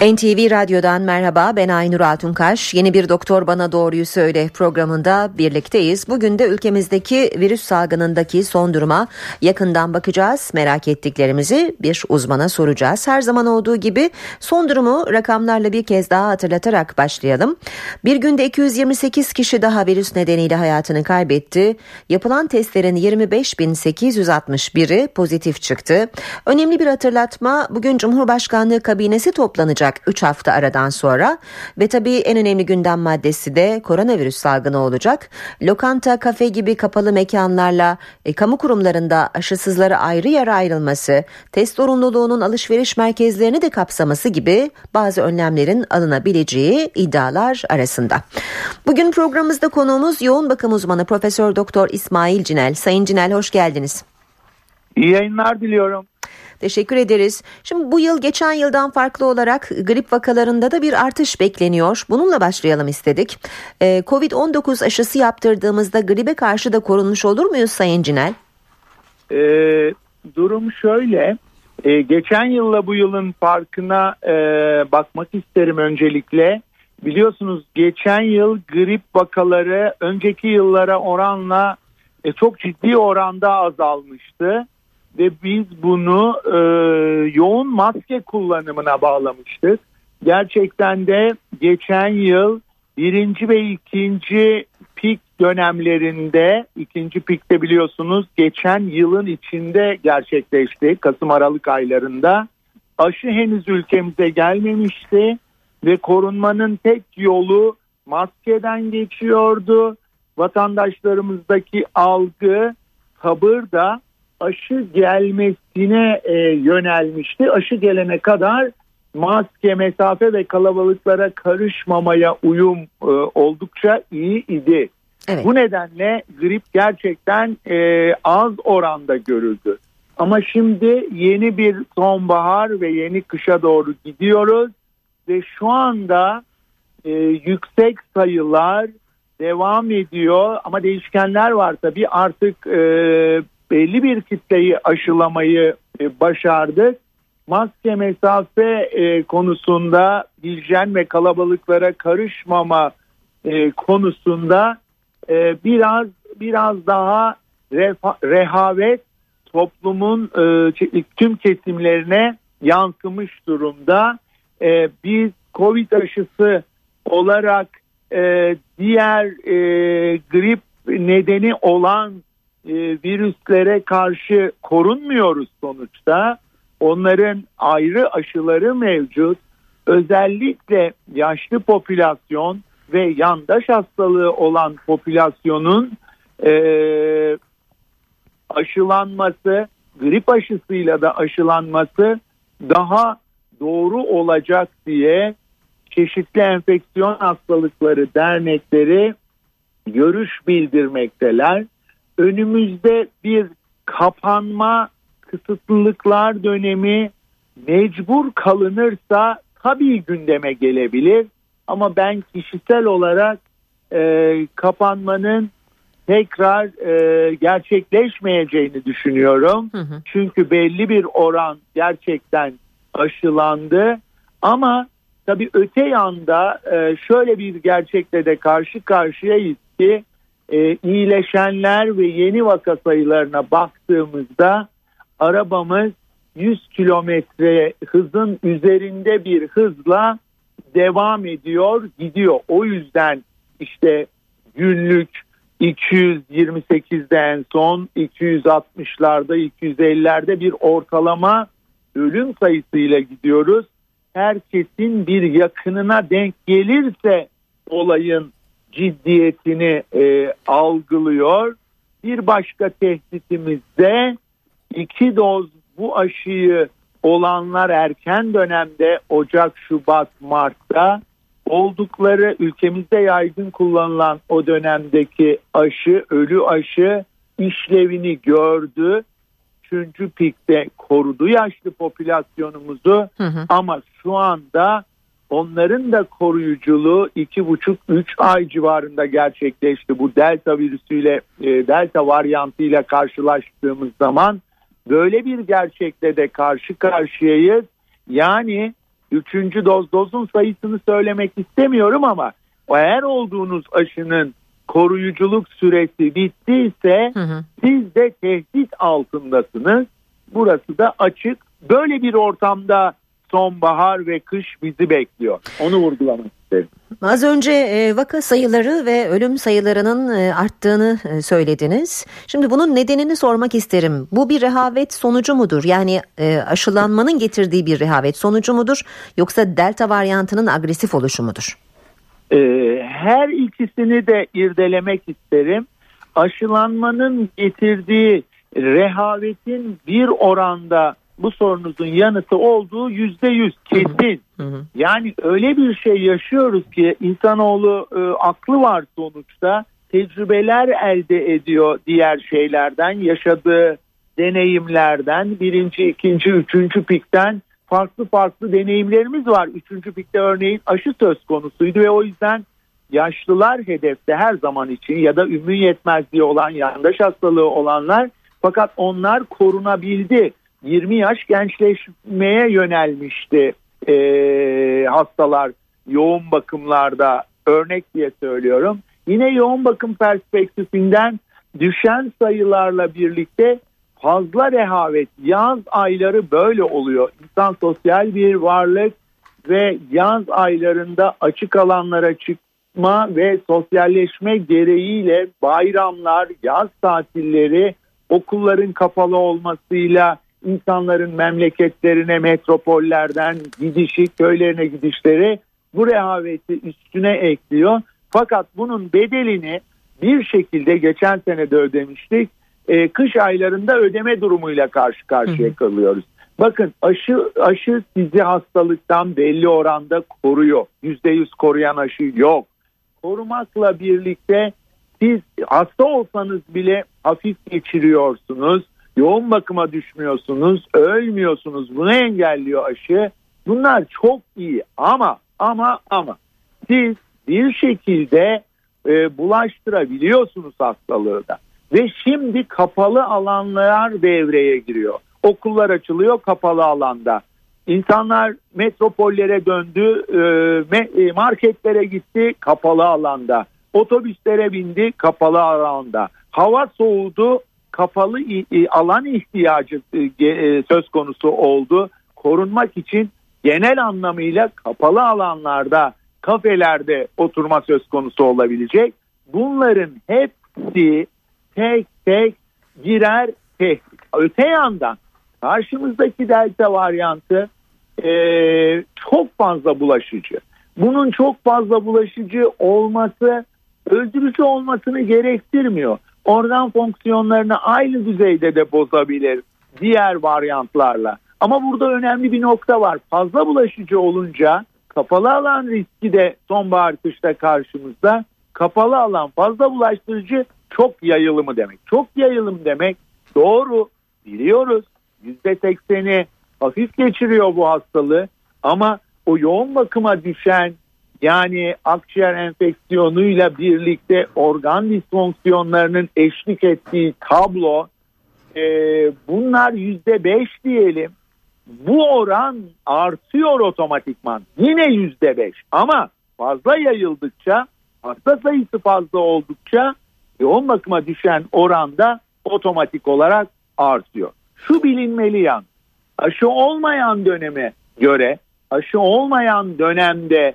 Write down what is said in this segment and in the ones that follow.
NTV Radyo'dan merhaba ben Aynur Altunkaş. Yeni bir Doktor Bana Doğruyu Söyle programında birlikteyiz. Bugün de ülkemizdeki virüs salgınındaki son duruma yakından bakacağız. Merak ettiklerimizi bir uzmana soracağız. Her zaman olduğu gibi son durumu rakamlarla bir kez daha hatırlatarak başlayalım. Bir günde 228 kişi daha virüs nedeniyle hayatını kaybetti. Yapılan testlerin 25.861'i pozitif çıktı. Önemli bir hatırlatma bugün Cumhurbaşkanlığı kabinesi toplanacak olacak 3 hafta aradan sonra ve tabii en önemli gündem maddesi de koronavirüs salgını olacak. Lokanta, kafe gibi kapalı mekanlarla e, kamu kurumlarında aşısızlara ayrı yer ayrılması, test zorunluluğunun alışveriş merkezlerini de kapsaması gibi bazı önlemlerin alınabileceği iddialar arasında. Bugün programımızda konuğumuz yoğun bakım uzmanı Profesör Doktor İsmail Cinel. Sayın Cinel hoş geldiniz. İyi yayınlar diliyorum. Teşekkür ederiz. Şimdi bu yıl geçen yıldan farklı olarak grip vakalarında da bir artış bekleniyor. Bununla başlayalım istedik. Ee, Covid-19 aşısı yaptırdığımızda gribe karşı da korunmuş olur muyuz Sayın Cinel? Ee, durum şöyle. Ee, geçen yılla bu yılın farkına e, bakmak isterim öncelikle. Biliyorsunuz geçen yıl grip vakaları önceki yıllara oranla e, çok ciddi oranda azalmıştı ve biz bunu e, yoğun maske kullanımına bağlamıştık. Gerçekten de geçen yıl birinci ve ikinci pik dönemlerinde ikinci pikte biliyorsunuz geçen yılın içinde gerçekleşti Kasım Aralık aylarında. Aşı henüz ülkemize gelmemişti ve korunmanın tek yolu maskeden geçiyordu. Vatandaşlarımızdaki algı, sabır da aşı gelmesine e, yönelmişti. Aşı gelene kadar maske, mesafe ve kalabalıklara karışmamaya uyum e, oldukça iyi idi. Evet. Bu nedenle grip gerçekten e, az oranda görüldü. Ama şimdi yeni bir sonbahar ve yeni kışa doğru gidiyoruz ve şu anda e, yüksek sayılar devam ediyor ama değişkenler var tabii artık e, belli bir kitleyi aşılamayı e, başardık. Maske mesafe e, konusunda hijyen ve kalabalıklara karışmama e, konusunda biraz biraz daha rehavet toplumun tüm kesimlerine yansımış durumda. Biz Covid aşısı olarak diğer grip nedeni olan e, virüslere karşı korunmuyoruz sonuçta. Onların ayrı aşıları mevcut. Özellikle yaşlı popülasyon ve yandaş hastalığı olan popülasyonun e, aşılanması, grip aşısıyla da aşılanması daha doğru olacak diye çeşitli enfeksiyon hastalıkları dernekleri görüş bildirmekteler önümüzde bir kapanma kısıtlılıklar dönemi mecbur kalınırsa tabii gündeme gelebilir ama ben kişisel olarak e, kapanmanın tekrar e, gerçekleşmeyeceğini düşünüyorum. Hı hı. Çünkü belli bir oran gerçekten aşılandı ama tabii öte yanda e, şöyle bir gerçekle de karşı karşıyayız ki e, iyileşenler ve yeni vaka sayılarına baktığımızda arabamız 100 kilometre hızın üzerinde bir hızla devam ediyor gidiyor. O yüzden işte günlük 228'de en son 260'larda 250'lerde bir ortalama ölüm sayısıyla gidiyoruz. Herkesin bir yakınına denk gelirse olayın ciddiyetini e, algılıyor. Bir başka tehditimiz de iki doz bu aşıyı olanlar erken dönemde Ocak, Şubat, Mart'ta oldukları ülkemizde yaygın kullanılan o dönemdeki aşı, ölü aşı işlevini gördü. Üçüncü pikte korudu yaşlı popülasyonumuzu hı hı. ama şu anda onların da koruyuculuğu iki buçuk üç ay civarında gerçekleşti. Bu delta virüsüyle e, delta varyantıyla karşılaştığımız zaman böyle bir gerçekle de karşı karşıyayız. Yani üçüncü doz dozun sayısını söylemek istemiyorum ama eğer olduğunuz aşının koruyuculuk süresi bittiyse hı hı. siz de tehdit altındasınız. Burası da açık. Böyle bir ortamda sonbahar ve kış bizi bekliyor. Onu vurgulamak isterim. Az önce e, vaka sayıları ve ölüm sayılarının e, arttığını e, söylediniz. Şimdi bunun nedenini sormak isterim. Bu bir rehavet sonucu mudur? Yani aşılanmanın getirdiği bir rehavet sonucu mudur? Yoksa delta varyantının agresif oluşu mudur? Her ikisini de irdelemek isterim. Aşılanmanın getirdiği rehavetin bir oranda bu sorunuzun yanıtı olduğu yüzde yüz kesin. Yani öyle bir şey yaşıyoruz ki insanoğlu e, aklı var sonuçta tecrübeler elde ediyor diğer şeylerden yaşadığı deneyimlerden birinci, ikinci, üçüncü pikten farklı farklı deneyimlerimiz var. Üçüncü pikte örneğin aşı söz konusuydu ve o yüzden yaşlılar hedefte her zaman için ya da ümmü yetmezliği olan yandaş hastalığı olanlar fakat onlar korunabildi. 20 yaş gençleşmeye yönelmişti e, hastalar yoğun bakımlarda örnek diye söylüyorum. Yine yoğun bakım perspektifinden düşen sayılarla birlikte fazla rehavet yaz ayları böyle oluyor. İnsan sosyal bir varlık ve yaz aylarında açık alanlara çıkma ve sosyalleşme gereğiyle bayramlar, yaz tatilleri, okulların kapalı olmasıyla insanların memleketlerine, metropollerden gidişi, köylerine gidişleri bu rehaveti üstüne ekliyor. Fakat bunun bedelini bir şekilde geçen sene de ödemiştik. E, kış aylarında ödeme durumuyla karşı karşıya kalıyoruz. Bakın aşı aşı sizi hastalıktan belli oranda koruyor. Yüzde yüz koruyan aşı yok. Korumakla birlikte siz hasta olsanız bile hafif geçiriyorsunuz yoğun bakıma düşmüyorsunuz, ölmüyorsunuz. Bunu engelliyor aşı. Bunlar çok iyi ama ama ama siz bir şekilde e, bulaştırabiliyorsunuz hastalığı da. Ve şimdi kapalı alanlar devreye giriyor. Okullar açılıyor kapalı alanda. İnsanlar metropollere döndü, e, e marketlere gitti kapalı alanda. Otobüslere bindi kapalı alanda. Hava soğudu kapalı alan ihtiyacı e, e, söz konusu oldu. Korunmak için genel anlamıyla kapalı alanlarda, kafelerde oturma söz konusu olabilecek. Bunların hepsi tek tek girer tehdit. Öte yandan karşımızdaki delta varyantı e, çok fazla bulaşıcı. Bunun çok fazla bulaşıcı olması öldürücü olmasını gerektirmiyor organ fonksiyonlarını aynı düzeyde de bozabilir diğer varyantlarla. Ama burada önemli bir nokta var. Fazla bulaşıcı olunca kapalı alan riski de sonbahar kışta karşımızda. Kapalı alan fazla bulaştırıcı çok yayılımı demek. Çok yayılım demek doğru biliyoruz. %80'i hafif geçiriyor bu hastalığı ama o yoğun bakıma düşen yani akciğer enfeksiyonuyla birlikte organ disfonksiyonlarının eşlik ettiği tablo e, bunlar yüzde beş diyelim. Bu oran artıyor otomatikman. Yine yüzde beş ama fazla yayıldıkça hasta sayısı fazla oldukça yoğun bakıma düşen oranda otomatik olarak artıyor. Şu bilinmeli yan aşı olmayan döneme göre aşı olmayan dönemde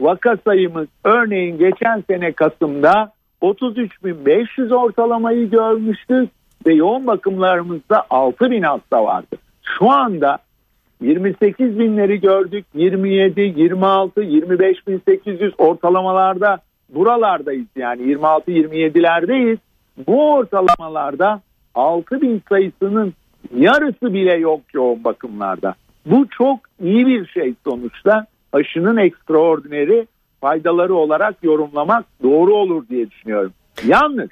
vaka sayımız örneğin geçen sene Kasım'da 33.500 ortalamayı görmüştük ve yoğun bakımlarımızda 6.000 hasta vardı. Şu anda 28 binleri gördük 27, 26, 25.800 ortalamalarda buralardayız yani 26-27'lerdeyiz. Bu ortalamalarda 6 bin sayısının yarısı bile yok yoğun bakımlarda. Bu çok iyi bir şey sonuçta aşının ekstraordineri faydaları olarak yorumlamak doğru olur diye düşünüyorum. Yalnız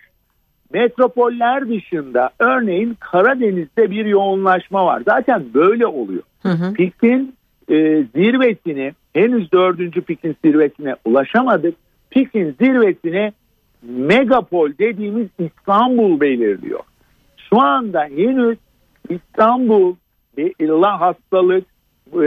metropoller dışında örneğin Karadeniz'de bir yoğunlaşma var. Zaten böyle oluyor. Hı hı. Pik'in e, zirvesini henüz dördüncü pikin zirvesine ulaşamadık. Pikin zirvesine megapol dediğimiz İstanbul belirliyor. Şu anda henüz İstanbul illa hastalık e,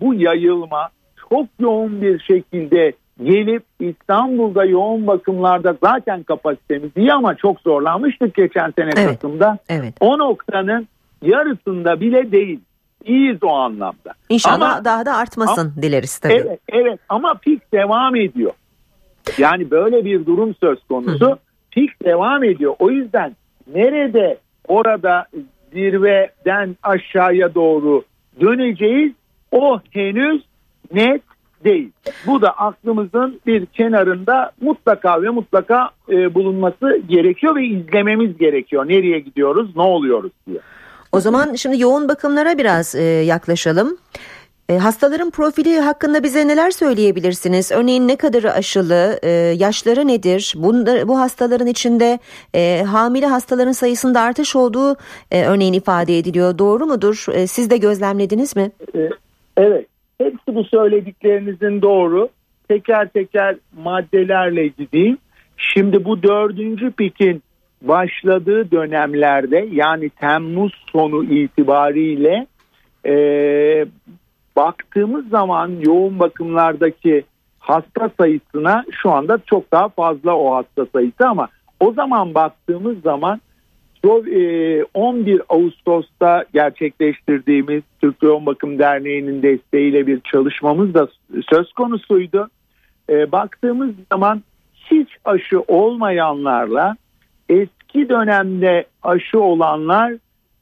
bu yayılma çok yoğun bir şekilde gelip İstanbul'da yoğun bakımlarda zaten kapasitemiz iyi ama çok zorlanmıştık geçen sene Evet. Kasım'da. Evet. O noktanın yarısında bile değil. İyiyiz o anlamda. İnşallah Ama- daha da artmasın dileriz tabii. Evet, evet ama pik devam ediyor. Yani böyle bir durum söz konusu. Pik devam ediyor. O yüzden nerede orada zirveden aşağıya doğru döneceğiz o henüz net değil. Bu da aklımızın bir kenarında mutlaka ve mutlaka e, bulunması gerekiyor ve izlememiz gerekiyor. Nereye gidiyoruz, ne oluyoruz diye. O zaman şimdi yoğun bakımlara biraz e, yaklaşalım. E, hastaların profili hakkında bize neler söyleyebilirsiniz? Örneğin ne kadarı aşılı, e, yaşları nedir? Bunda, bu hastaların içinde e, hamile hastaların sayısında artış olduğu e, örneğin ifade ediliyor. Doğru mudur? E, siz de gözlemlediniz mi? Ee, Evet. Hepsi bu söylediklerinizin doğru. Teker teker maddelerle gideyim. Şimdi bu dördüncü pikin başladığı dönemlerde yani Temmuz sonu itibariyle e, baktığımız zaman yoğun bakımlardaki hasta sayısına şu anda çok daha fazla o hasta sayısı ama o zaman baktığımız zaman 11 Ağustos'ta gerçekleştirdiğimiz Türk Yoğun Bakım Derneği'nin desteğiyle bir çalışmamız da söz konusuydu. E, baktığımız zaman hiç aşı olmayanlarla eski dönemde aşı olanlar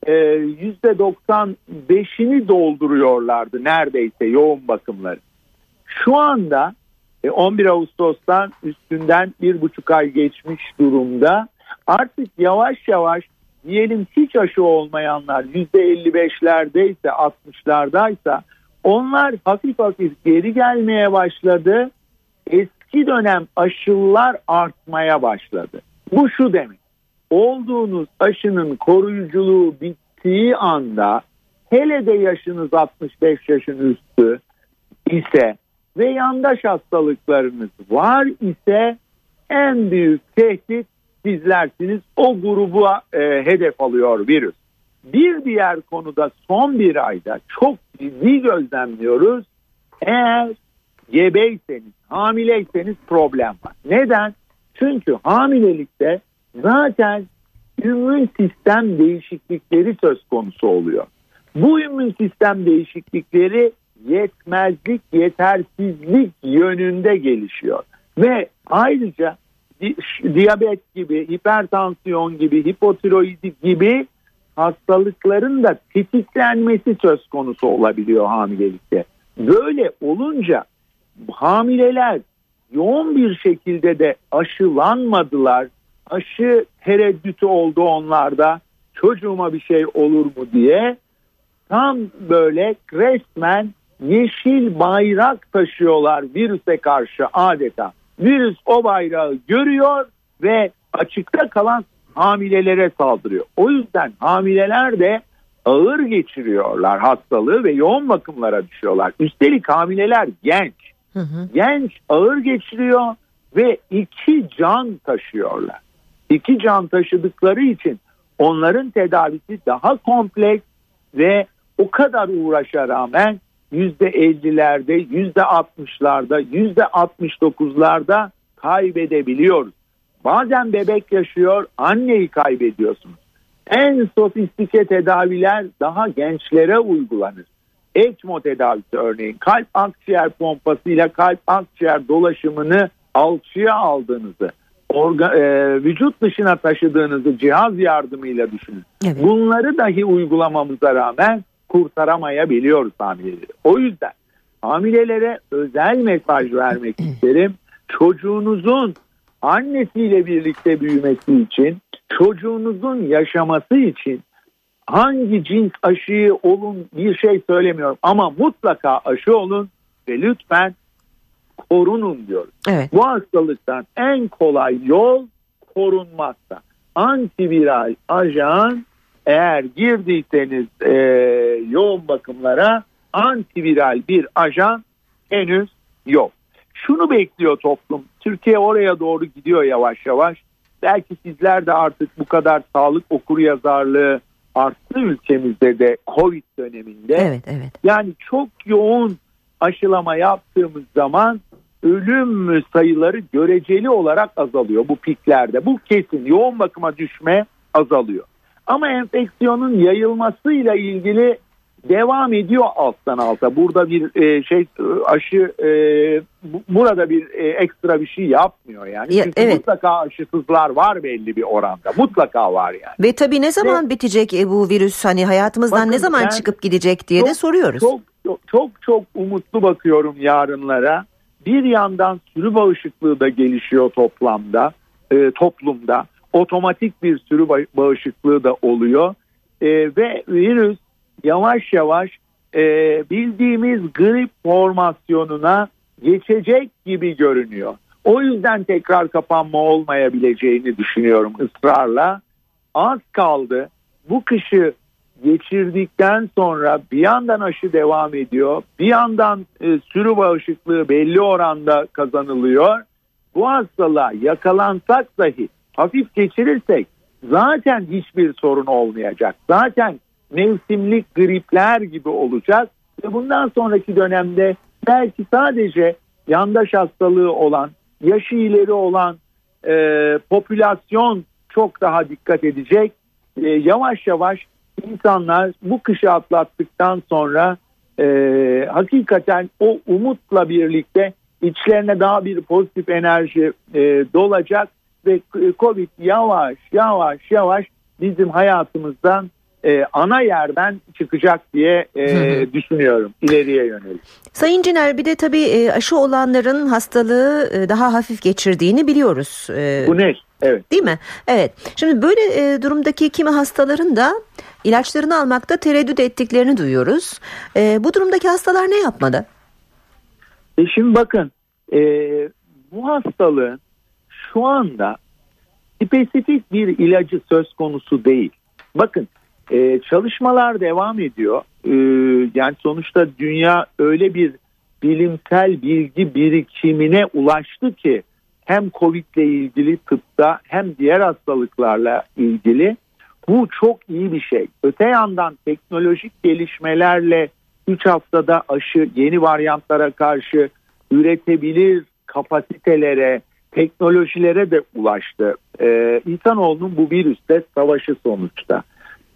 e, %95'ini dolduruyorlardı neredeyse yoğun bakımları. Şu anda e, 11 Ağustos'tan üstünden bir buçuk ay geçmiş durumda. Artık yavaş yavaş diyelim hiç aşı olmayanlar %55'lerdeyse 60'lardaysa onlar hafif hafif geri gelmeye başladı. Eski dönem aşılar artmaya başladı. Bu şu demek. Olduğunuz aşının koruyuculuğu bittiği anda hele de yaşınız 65 yaşın üstü ise ve yandaş hastalıklarınız var ise en büyük tehdit sizlersiniz. O grubu e, hedef alıyor virüs. Bir diğer konuda son bir ayda çok ciddi gözlemliyoruz. Eğer gebeyseniz, hamileyseniz problem var. Neden? Çünkü hamilelikte zaten immün sistem değişiklikleri söz konusu oluyor. Bu immün sistem değişiklikleri yetmezlik, yetersizlik yönünde gelişiyor. Ve ayrıca diyabet gibi, hipertansiyon gibi, hipotiroidi gibi hastalıkların da tetiklenmesi söz konusu olabiliyor hamilelikte. Böyle olunca hamileler yoğun bir şekilde de aşılanmadılar. Aşı tereddütü oldu onlarda. Çocuğuma bir şey olur mu diye tam böyle resmen yeşil bayrak taşıyorlar virüse karşı adeta. Virüs o bayrağı görüyor ve açıkta kalan hamilelere saldırıyor. O yüzden hamileler de ağır geçiriyorlar hastalığı ve yoğun bakımlara düşüyorlar. Üstelik hamileler genç. Hı hı. Genç ağır geçiriyor ve iki can taşıyorlar. İki can taşıdıkları için onların tedavisi daha kompleks ve o kadar uğraşa rağmen yüzde 50'lerde, yüzde 60'larda, yüzde 69'larda kaybedebiliyoruz. Bazen bebek yaşıyor, anneyi kaybediyorsunuz. En sofistike tedaviler daha gençlere uygulanır. ECMO tedavisi örneğin kalp akciğer pompasıyla kalp akciğer dolaşımını alçıya aldığınızı, orga, e, vücut dışına taşıdığınızı cihaz yardımıyla düşünün. Evet. Bunları dahi uygulamamıza rağmen kurtaramayabiliyoruz hamileleri. O yüzden hamilelere özel mesaj vermek isterim. Çocuğunuzun annesiyle birlikte büyümesi için, çocuğunuzun yaşaması için hangi cins aşıyı olun bir şey söylemiyorum ama mutlaka aşı olun ve lütfen korunun diyoruz. Evet. Bu hastalıktan en kolay yol korunmakta. Antiviral ajan eğer girdiyseniz e, yoğun bakımlara antiviral bir ajan Henüz yok. Şunu bekliyor toplum. Türkiye oraya doğru gidiyor yavaş yavaş. Belki sizler de artık bu kadar sağlık okur yazarlığı arttı ülkemizde de Covid döneminde. Evet, evet. Yani çok yoğun aşılama yaptığımız zaman ölüm sayıları göreceli olarak azalıyor bu piklerde. Bu kesin yoğun bakıma düşme azalıyor. Ama enfeksiyonun yayılmasıyla ilgili devam ediyor alttan alta. Burada bir e, şey e, aşı e, bu, burada bir e, ekstra bir şey yapmıyor yani. Ya, Çünkü evet. mutlaka aşısızlar var belli bir oranda. Mutlaka var yani. Ve tabii ne zaman bitecek e, bu virüs hani hayatımızdan Bakın ne zaman çıkıp gidecek diye de çok- soruyoruz. Çok çok çok, çok umutlu bakıyorum yarınlara. Bir yandan sürü bağışıklığı da gelişiyor toplamda, e, toplumda. Otomatik bir sürü ba- bağışıklığı da oluyor. E, ve virüs yavaş yavaş e, bildiğimiz grip formasyonuna geçecek gibi görünüyor. O yüzden tekrar kapanma olmayabileceğini düşünüyorum ısrarla. Az kaldı. Bu kışı geçirdikten sonra bir yandan aşı devam ediyor. Bir yandan e, sürü bağışıklığı belli oranda kazanılıyor. Bu hastalığa yakalansak dahi hafif geçirirsek zaten hiçbir sorun olmayacak. Zaten mevsimlik gripler gibi olacak ve bundan sonraki dönemde belki sadece yandaş hastalığı olan, yaşı ileri olan e, popülasyon çok daha dikkat edecek. E, yavaş yavaş insanlar bu kışı atlattıktan sonra e, hakikaten o umutla birlikte içlerine daha bir pozitif enerji e, dolacak ve Covid yavaş yavaş yavaş bizim hayatımızdan e, ana yerden çıkacak diye e, Hı hı. düşünüyorum ileriye yönelik. Sayın Ciner bir de tabii e, aşı olanların hastalığı e, daha hafif geçirdiğini biliyoruz. E, Bu ne? Evet. Değil mi? Evet. Şimdi böyle e, durumdaki kimi hastaların da ilaçlarını almakta tereddüt ettiklerini duyuyoruz. E, bu durumdaki hastalar ne yapmalı? E şimdi bakın e, bu hastalığın şu anda spesifik bir ilacı söz konusu değil. Bakın e, çalışmalar devam ediyor. E, yani sonuçta dünya öyle bir bilimsel bilgi birikimine ulaştı ki hem Covid ile ilgili tıpta hem diğer hastalıklarla ilgili bu çok iyi bir şey. Öte yandan teknolojik gelişmelerle 3 haftada aşı yeni varyantlara karşı üretebilir kapasitelere, teknolojilere de ulaştı. Ee, insanoğlunun bu virüste savaşı sonuçta.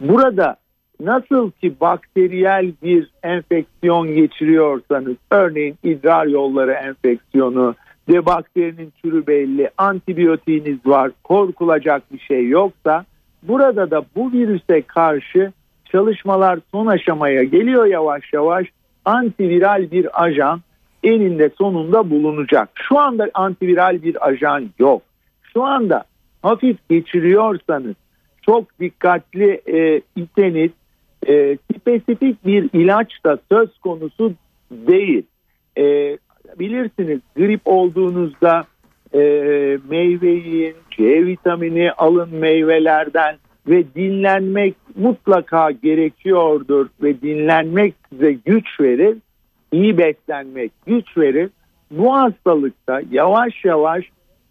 Burada nasıl ki bakteriyel bir enfeksiyon geçiriyorsanız, örneğin idrar yolları enfeksiyonu ve bakterinin türü belli, antibiyotiğiniz var, korkulacak bir şey yoksa, burada da bu virüse karşı çalışmalar son aşamaya geliyor yavaş yavaş. Antiviral bir ajan eninde sonunda bulunacak. Şu anda antiviral bir ajan yok. Şu anda hafif geçiriyorsanız çok dikkatli e, iseniz e, spesifik bir ilaç da söz konusu değil. E, bilirsiniz grip olduğunuzda e, meyve yiyin, C vitamini alın meyvelerden ve dinlenmek mutlaka gerekiyordur ve dinlenmek size güç verir. İyi beslenmek güç verir. Bu hastalıkta yavaş yavaş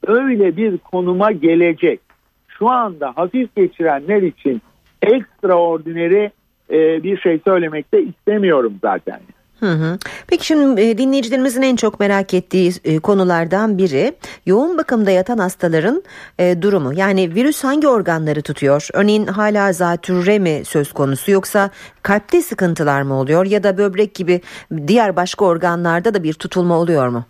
öyle bir konuma gelecek. Şu anda hafif geçirenler için ekstraordinary e, bir şey söylemekte istemiyorum zaten. Hı hı. Peki şimdi e, dinleyicilerimizin en çok merak ettiği e, konulardan biri yoğun bakımda yatan hastaların e, durumu. Yani virüs hangi organları tutuyor? Örneğin hala zatürre mi söz konusu yoksa kalpte sıkıntılar mı oluyor ya da böbrek gibi diğer başka organlarda da bir tutulma oluyor mu?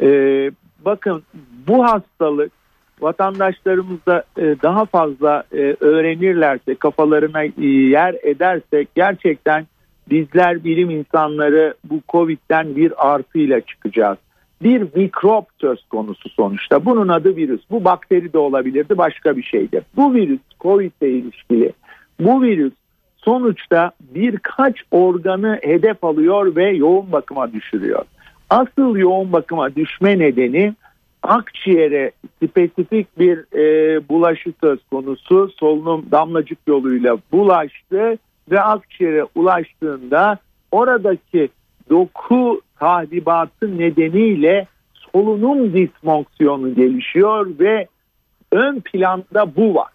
Ee, bakın bu hastalık vatandaşlarımız da daha fazla öğrenirlerse kafalarına yer ederse gerçekten bizler bilim insanları bu Covid'den bir artıyla çıkacağız. Bir mikrop söz konusu sonuçta. Bunun adı virüs. Bu bakteri de olabilirdi başka bir şeydi. Bu virüs Covid ile ilişkili. Bu virüs sonuçta birkaç organı hedef alıyor ve yoğun bakıma düşürüyor. Asıl yoğun bakıma düşme nedeni akciğere spesifik bir e, bulaşı söz konusu solunum damlacık yoluyla bulaştı ve akciğere ulaştığında oradaki doku tahribatı nedeniyle solunum disfonksiyonu gelişiyor ve ön planda bu var.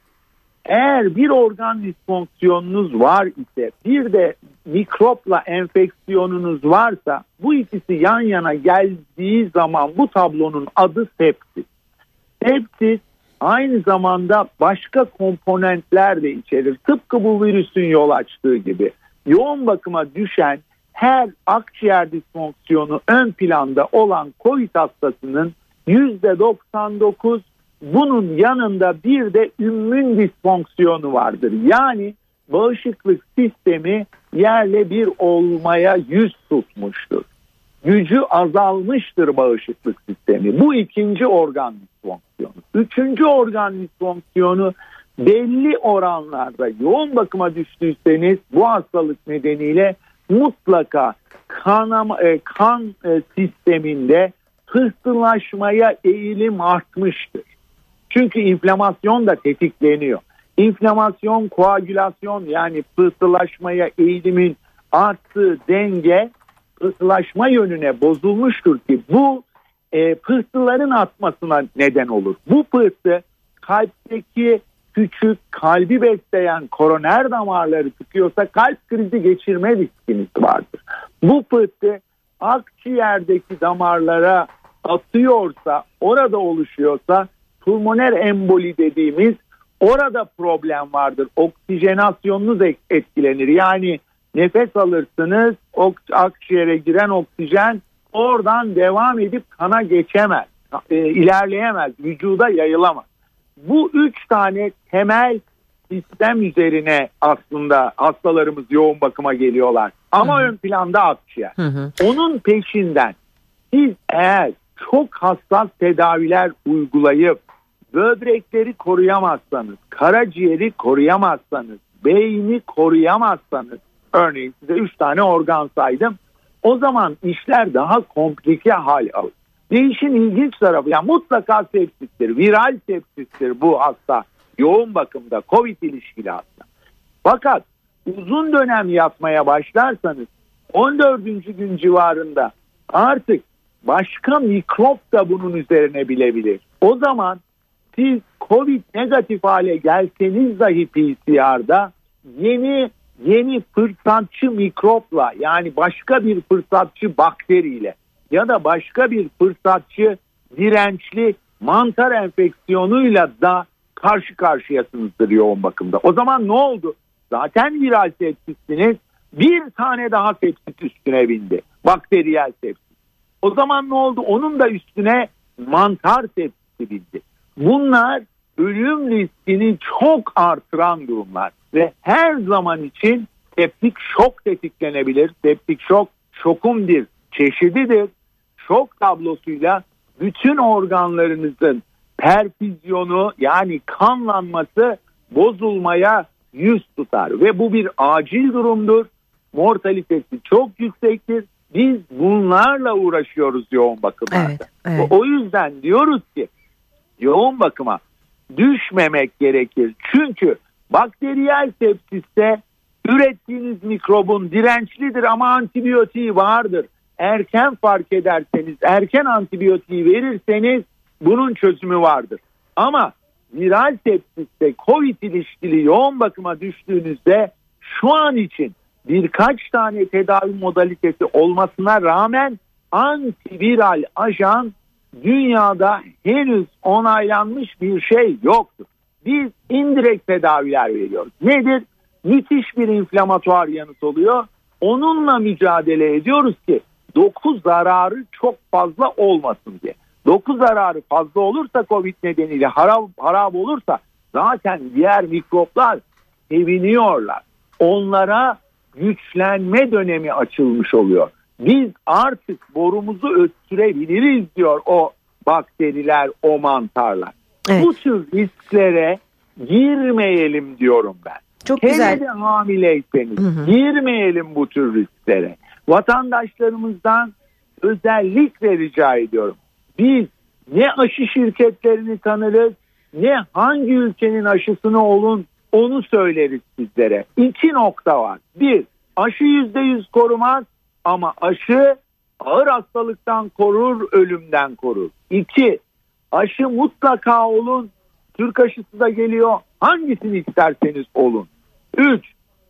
Eğer bir organ disfonksiyonunuz var ise bir de mikropla enfeksiyonunuz varsa bu ikisi yan yana geldiği zaman bu tablonun adı sepsis. Sepsis aynı zamanda başka komponentler de içerir. Tıpkı bu virüsün yol açtığı gibi. Yoğun bakıma düşen her akciğer disfonksiyonu ön planda olan COVID hastasının %99 bunun yanında bir de ümmün disfonksiyonu vardır. Yani bağışıklık sistemi yerle bir olmaya yüz tutmuştur. Gücü azalmıştır bağışıklık sistemi. Bu ikinci organ disfonksiyonu. Üçüncü organ disfonksiyonu belli oranlarda yoğun bakıma düştüyseniz bu hastalık nedeniyle mutlaka kanama, e, kan e, sisteminde pıhtılaşmaya eğilim artmıştır. Çünkü inflamasyon da tetikleniyor. İnflamasyon, koagülasyon yani pıhtılaşmaya eğilimin arttığı denge pıhtılaşma yönüne bozulmuştur ki bu e, pıhtıların atmasına neden olur. Bu pıhtı kalpteki küçük kalbi besleyen koroner damarları tıkıyorsa kalp krizi geçirme riskiniz vardır. Bu pıhtı akciğerdeki damarlara atıyorsa orada oluşuyorsa pulmoner emboli dediğimiz orada problem vardır. Oksijenasyonunuz etkilenir. Yani nefes alırsınız akciğere giren oksijen oradan devam edip kana geçemez. E, ilerleyemez. Vücuda yayılamaz. Bu üç tane temel sistem üzerine aslında hastalarımız yoğun bakıma geliyorlar. Ama hı hı. ön planda akciğer. Hı hı. Onun peşinden siz eğer çok hassas tedaviler uygulayıp böbrekleri koruyamazsanız, karaciğeri koruyamazsanız, beyni koruyamazsanız, örneğin size 3 tane organ saydım. O zaman işler daha komplike hal alır. Değişin ilginç tarafı yani mutlaka sepsistir, viral sepsistir bu hasta yoğun bakımda COVID ilişkili hasta. Fakat uzun dönem yatmaya başlarsanız 14. gün civarında artık başka mikrop da bunun üzerine bilebilir. O zaman siz COVID negatif hale gelseniz dahi PCR'da yeni yeni fırsatçı mikropla yani başka bir fırsatçı bakteriyle ya da başka bir fırsatçı dirençli mantar enfeksiyonuyla da karşı karşıyasınızdır yoğun bakımda. O zaman ne oldu? Zaten viral sepsisiniz bir tane daha sepsis üstüne bindi. Bakteriyel sepsis. O zaman ne oldu? Onun da üstüne mantar sepsisi bindi. Bunlar ölüm riskini çok artıran durumlar ve her zaman için septik şok tetiklenebilir. Septik şok şokun bir çeşididir. Şok tablosuyla bütün organlarınızın perfüzyonu yani kanlanması bozulmaya yüz tutar ve bu bir acil durumdur. Mortalitesi çok yüksektir. Biz bunlarla uğraşıyoruz yoğun bakımlarda. Evet, evet. O yüzden diyoruz ki yoğun bakıma düşmemek gerekir. Çünkü bakteriyel sepsiste ürettiğiniz mikrobun dirençlidir ama antibiyotiği vardır. Erken fark ederseniz, erken antibiyotiği verirseniz bunun çözümü vardır. Ama viral sepsiste COVID ilişkili yoğun bakıma düştüğünüzde şu an için birkaç tane tedavi modalitesi olmasına rağmen antiviral ajan dünyada henüz onaylanmış bir şey yoktur. Biz indirekt tedaviler veriyoruz. Nedir? Müthiş bir inflamatuar yanıt oluyor. Onunla mücadele ediyoruz ki doku zararı çok fazla olmasın diye. Doku zararı fazla olursa COVID nedeniyle harap, harap olursa zaten diğer mikroplar seviniyorlar. Onlara güçlenme dönemi açılmış oluyor. Biz artık borumuzu öttürebiliriz diyor o bakteriler, o mantarlar. Evet. Bu tür risklere girmeyelim diyorum ben. Çok Hele güzel. de hamileyseniz hı hı. girmeyelim bu tür risklere. Vatandaşlarımızdan özellikle rica ediyorum. Biz ne aşı şirketlerini tanırız ne hangi ülkenin aşısını olun onu söyleriz sizlere. İki nokta var. Bir, aşı yüzde yüz korumaz. ama aşı ağır hastalıktan korur, ölümden korur. İki, aşı mutlaka olun. Türk aşısı da geliyor. Hangisini isterseniz olun. Üç,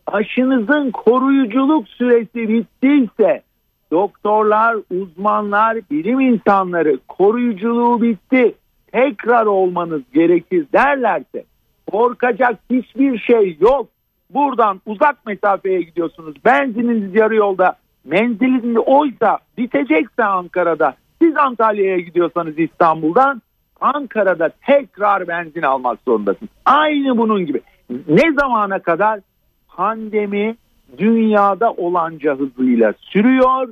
aşınızın koruyuculuk süresi bittiyse doktorlar, uzmanlar, bilim insanları koruyuculuğu bitti. Tekrar olmanız gerekir derlerse korkacak hiçbir şey yok. Buradan uzak mesafeye gidiyorsunuz. Benzininiz yarı yolda. Menziliniz oysa bitecekse Ankara'da. Siz Antalya'ya gidiyorsanız İstanbul'dan Ankara'da tekrar benzin almak zorundasınız. Aynı bunun gibi. Ne zamana kadar pandemi dünyada olanca hızıyla sürüyor,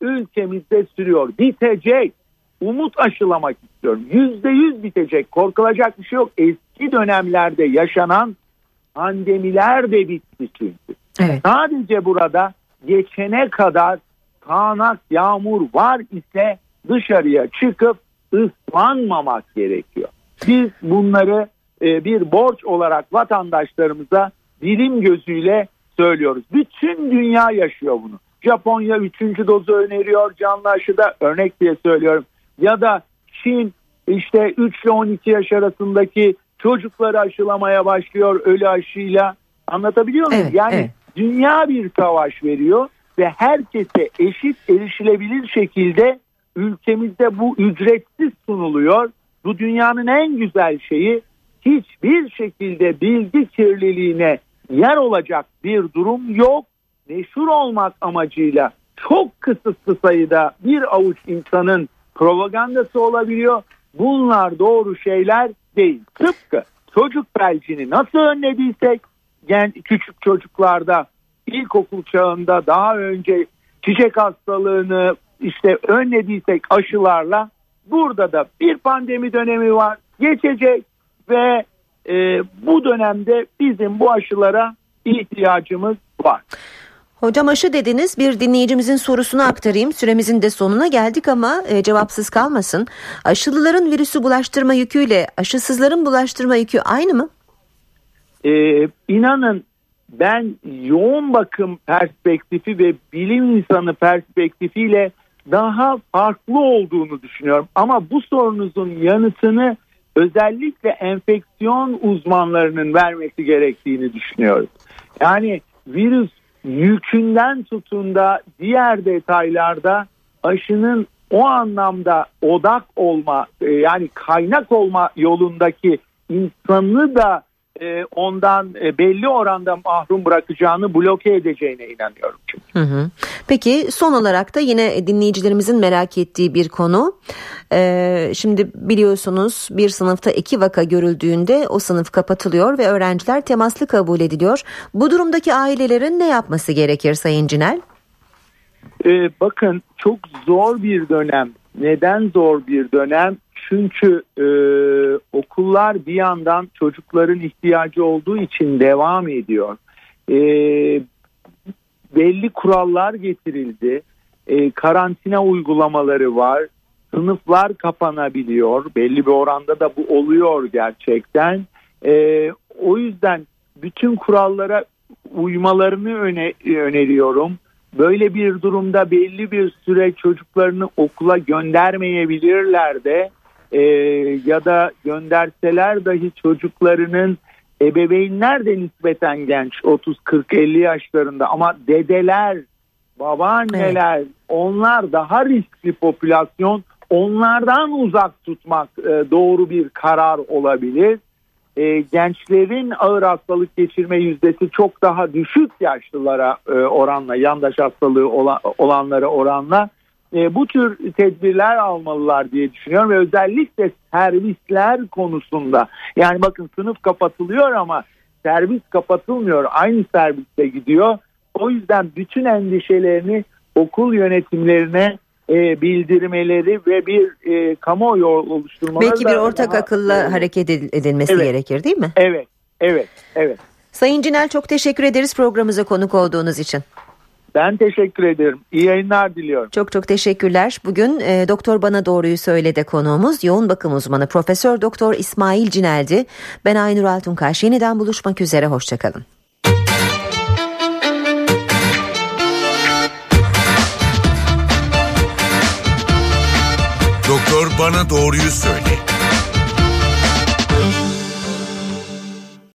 ülkemizde sürüyor. Bitecek. Umut aşılamak istiyorum. Yüzde yüz bitecek. Korkulacak bir şey yok. Eski dönemlerde yaşanan pandemiler de bitti çünkü. Evet. Sadece burada geçene kadar kanak yağmur var ise dışarıya çıkıp ıslanmamak gerekiyor. Biz bunları e, bir borç olarak vatandaşlarımıza bilim gözüyle söylüyoruz. Bütün dünya yaşıyor bunu. Japonya 3. dozu öneriyor canlı aşıda örnek diye söylüyorum. Ya da Çin işte 3 ile 12 yaş arasındaki çocukları aşılamaya başlıyor ölü aşıyla. Anlatabiliyor muyum? Evet, yani evet. dünya bir savaş veriyor ve herkese eşit erişilebilir şekilde ülkemizde bu ücretsiz sunuluyor. Bu dünyanın en güzel şeyi hiçbir şekilde bilgi kirliliğine yer olacak bir durum yok. Meşhur olmak amacıyla çok kısıtlı sayıda bir avuç insanın propagandası olabiliyor. Bunlar doğru şeyler değil. Tıpkı çocuk felcini nasıl önlediysek yani küçük çocuklarda ilkokul çağında daha önce çiçek hastalığını işte önlediysek aşılarla burada da bir pandemi dönemi var geçecek ve e, bu dönemde bizim bu aşılara ihtiyacımız var. Hocam aşı dediniz bir dinleyicimizin sorusunu aktarayım. Süremizin de sonuna geldik ama e, cevapsız kalmasın. Aşılıların virüsü bulaştırma yüküyle aşısızların bulaştırma yükü aynı mı? Ee, inanın ben yoğun bakım perspektifi ve bilim insanı perspektifiyle daha farklı olduğunu düşünüyorum. Ama bu sorunuzun yanıtını özellikle enfeksiyon uzmanlarının vermesi gerektiğini düşünüyorum. Yani virüs yükünden tutun da diğer detaylarda aşının o anlamda odak olma e, yani kaynak olma yolundaki insanı da e, ondan e, belli oranda mahrum bırakacağını bloke edeceğine inanıyorum. Çünkü. Hı hı. Peki son olarak da yine dinleyicilerimizin merak ettiği bir konu. Ee, şimdi biliyorsunuz bir sınıfta iki vaka görüldüğünde o sınıf kapatılıyor ve öğrenciler temaslı kabul ediliyor. Bu durumdaki ailelerin ne yapması gerekir Sayın Cinel? Ee, bakın çok zor bir dönem. Neden zor bir dönem? Çünkü e, okullar bir yandan çocukların ihtiyacı olduğu için devam ediyor. E, belli kurallar getirildi. E, karantina uygulamaları var. Sınıflar kapanabiliyor. Belli bir oranda da bu oluyor gerçekten. E, o yüzden bütün kurallara uymalarını öne, öneriyorum. Böyle bir durumda belli bir süre çocuklarını okula göndermeyebilirler de e, ya da gönderseler dahi çocuklarının ebeveynler de nispeten genç 30 40 50 yaşlarında ama dedeler babaanneler evet. onlar daha riskli popülasyon onlardan uzak tutmak e, doğru bir karar olabilir. E, gençlerin ağır hastalık geçirme yüzdesi çok daha düşük yaşlılara e, oranla yandaş hastalığı olan, olanlara oranla e, bu tür tedbirler almalılar diye düşünüyorum ve özellikle servisler konusunda. Yani bakın sınıf kapatılıyor ama servis kapatılmıyor aynı serviste gidiyor. O yüzden bütün endişelerini okul yönetimlerine e, bildirmeleri ve bir e, kamuoyu oluşturmaları belki bir ortak daha, akılla e, hareket edilmesi evet, gerekir değil mi? Evet, evet, evet. Sayın Cinel çok teşekkür ederiz programımıza konuk olduğunuz için. Ben teşekkür ederim. İyi yayınlar diliyorum. Çok çok teşekkürler. Bugün e, Doktor Bana Doğruyu Söyledi konuğumuz yoğun bakım uzmanı Profesör Doktor İsmail Cinel'di. Ben Aynur Altunkaş. Yeniden buluşmak üzere. Hoşçakalın. Bana doğruyu söyle.